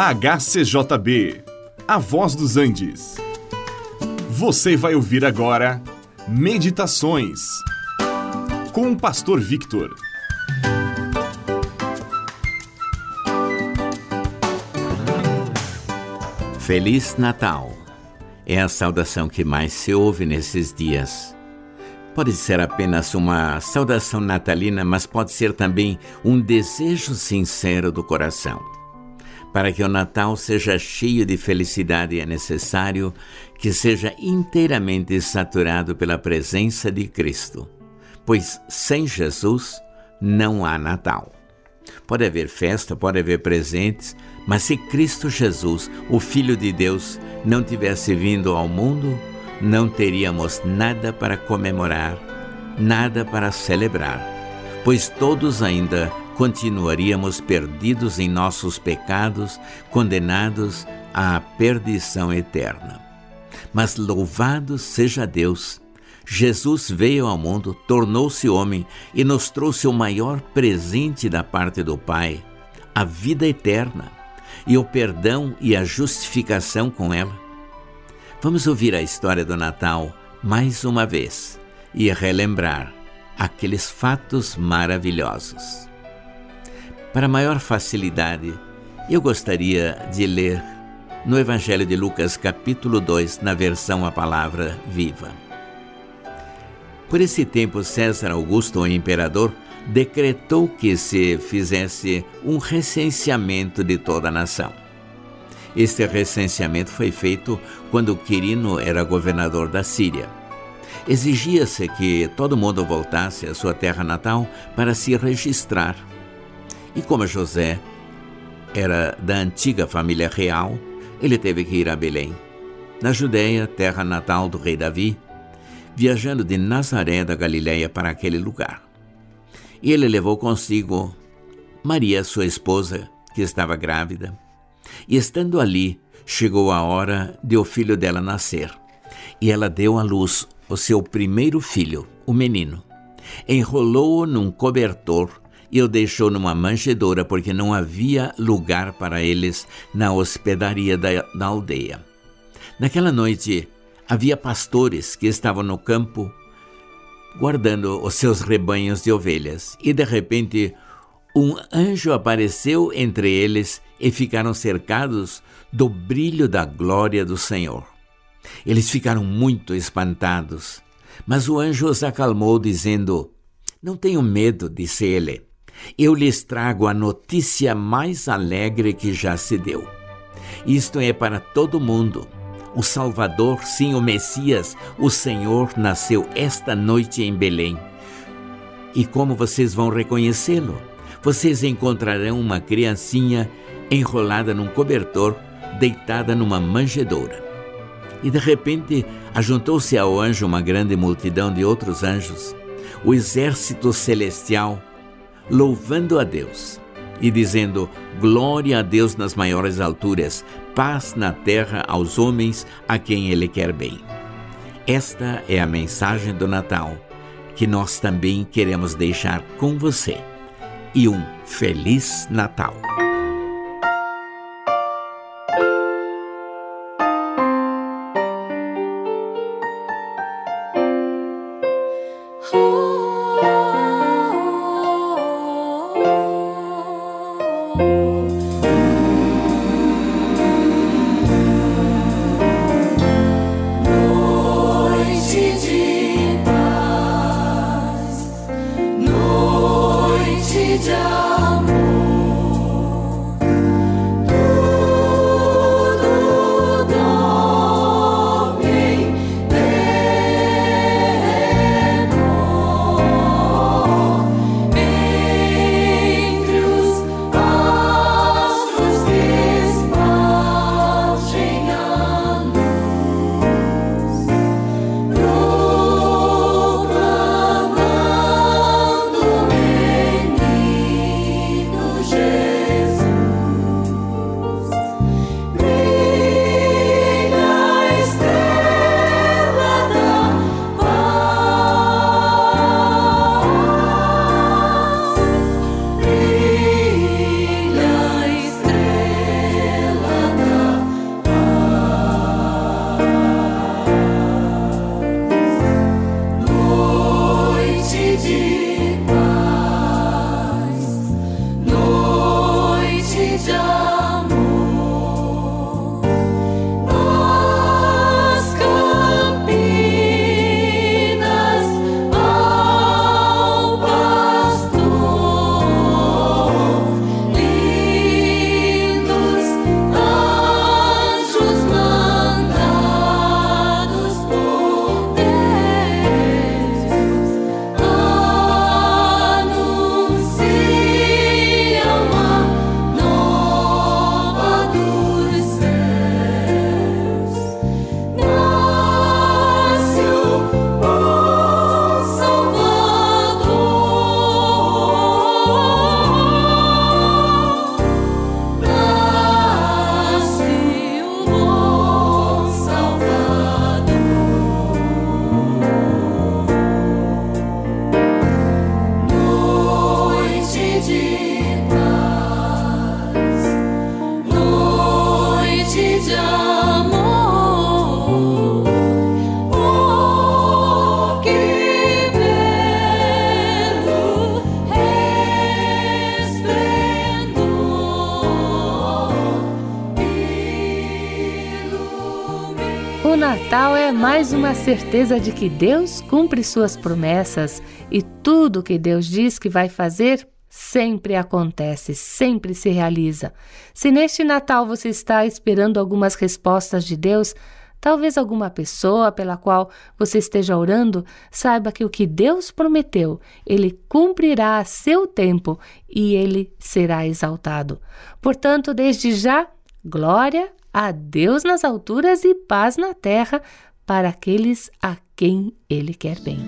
HCJB, A Voz dos Andes. Você vai ouvir agora Meditações com o Pastor Victor. Feliz Natal! É a saudação que mais se ouve nesses dias. Pode ser apenas uma saudação natalina, mas pode ser também um desejo sincero do coração. Para que o Natal seja cheio de felicidade, é necessário que seja inteiramente saturado pela presença de Cristo, pois sem Jesus não há Natal. Pode haver festa, pode haver presentes, mas se Cristo Jesus, o Filho de Deus, não tivesse vindo ao mundo, não teríamos nada para comemorar, nada para celebrar, pois todos ainda continuaríamos perdidos em nossos pecados, condenados à perdição eterna. Mas louvado seja Deus! Jesus veio ao mundo, tornou-se homem e nos trouxe o maior presente da parte do Pai, a vida eterna e o perdão e a justificação com ela. Vamos ouvir a história do Natal mais uma vez e relembrar aqueles fatos maravilhosos. Para maior facilidade, eu gostaria de ler no Evangelho de Lucas, capítulo 2, na versão A Palavra Viva. Por esse tempo, César Augusto, o imperador, decretou que se fizesse um recenseamento de toda a nação. Este recenseamento foi feito quando Quirino era governador da Síria. Exigia-se que todo mundo voltasse à sua terra natal para se registrar e como José era da antiga família real, ele teve que ir a Belém, na Judéia, terra natal do rei Davi, viajando de Nazaré da Galiléia para aquele lugar. E ele levou consigo Maria, sua esposa, que estava grávida. E estando ali, chegou a hora de o filho dela nascer. E ela deu à luz o seu primeiro filho, o menino. Enrolou-o num cobertor e o deixou numa manjedoura porque não havia lugar para eles na hospedaria da, da aldeia. Naquela noite havia pastores que estavam no campo guardando os seus rebanhos de ovelhas e de repente um anjo apareceu entre eles e ficaram cercados do brilho da glória do Senhor. Eles ficaram muito espantados, mas o anjo os acalmou, dizendo: Não tenham medo, disse ele eu lhes trago a notícia mais alegre que já se deu. Isto é para todo mundo. O Salvador, sim, o Messias, o Senhor, nasceu esta noite em Belém. E como vocês vão reconhecê-lo? Vocês encontrarão uma criancinha enrolada num cobertor, deitada numa manjedoura. E de repente ajuntou-se ao anjo uma grande multidão de outros anjos. O exército celestial louvando a Deus e dizendo: Glória a Deus nas maiores alturas, paz na terra aos homens a quem Ele quer bem. Esta é a mensagem do Natal que nós também queremos deixar com você. E um Feliz Natal! Mais uma certeza de que Deus cumpre suas promessas e tudo que Deus diz que vai fazer sempre acontece, sempre se realiza. Se neste Natal você está esperando algumas respostas de Deus, talvez alguma pessoa pela qual você esteja orando, saiba que o que Deus prometeu, ele cumprirá a seu tempo e ele será exaltado. Portanto, desde já, glória a Deus nas alturas e paz na terra para aqueles a quem ele quer bem.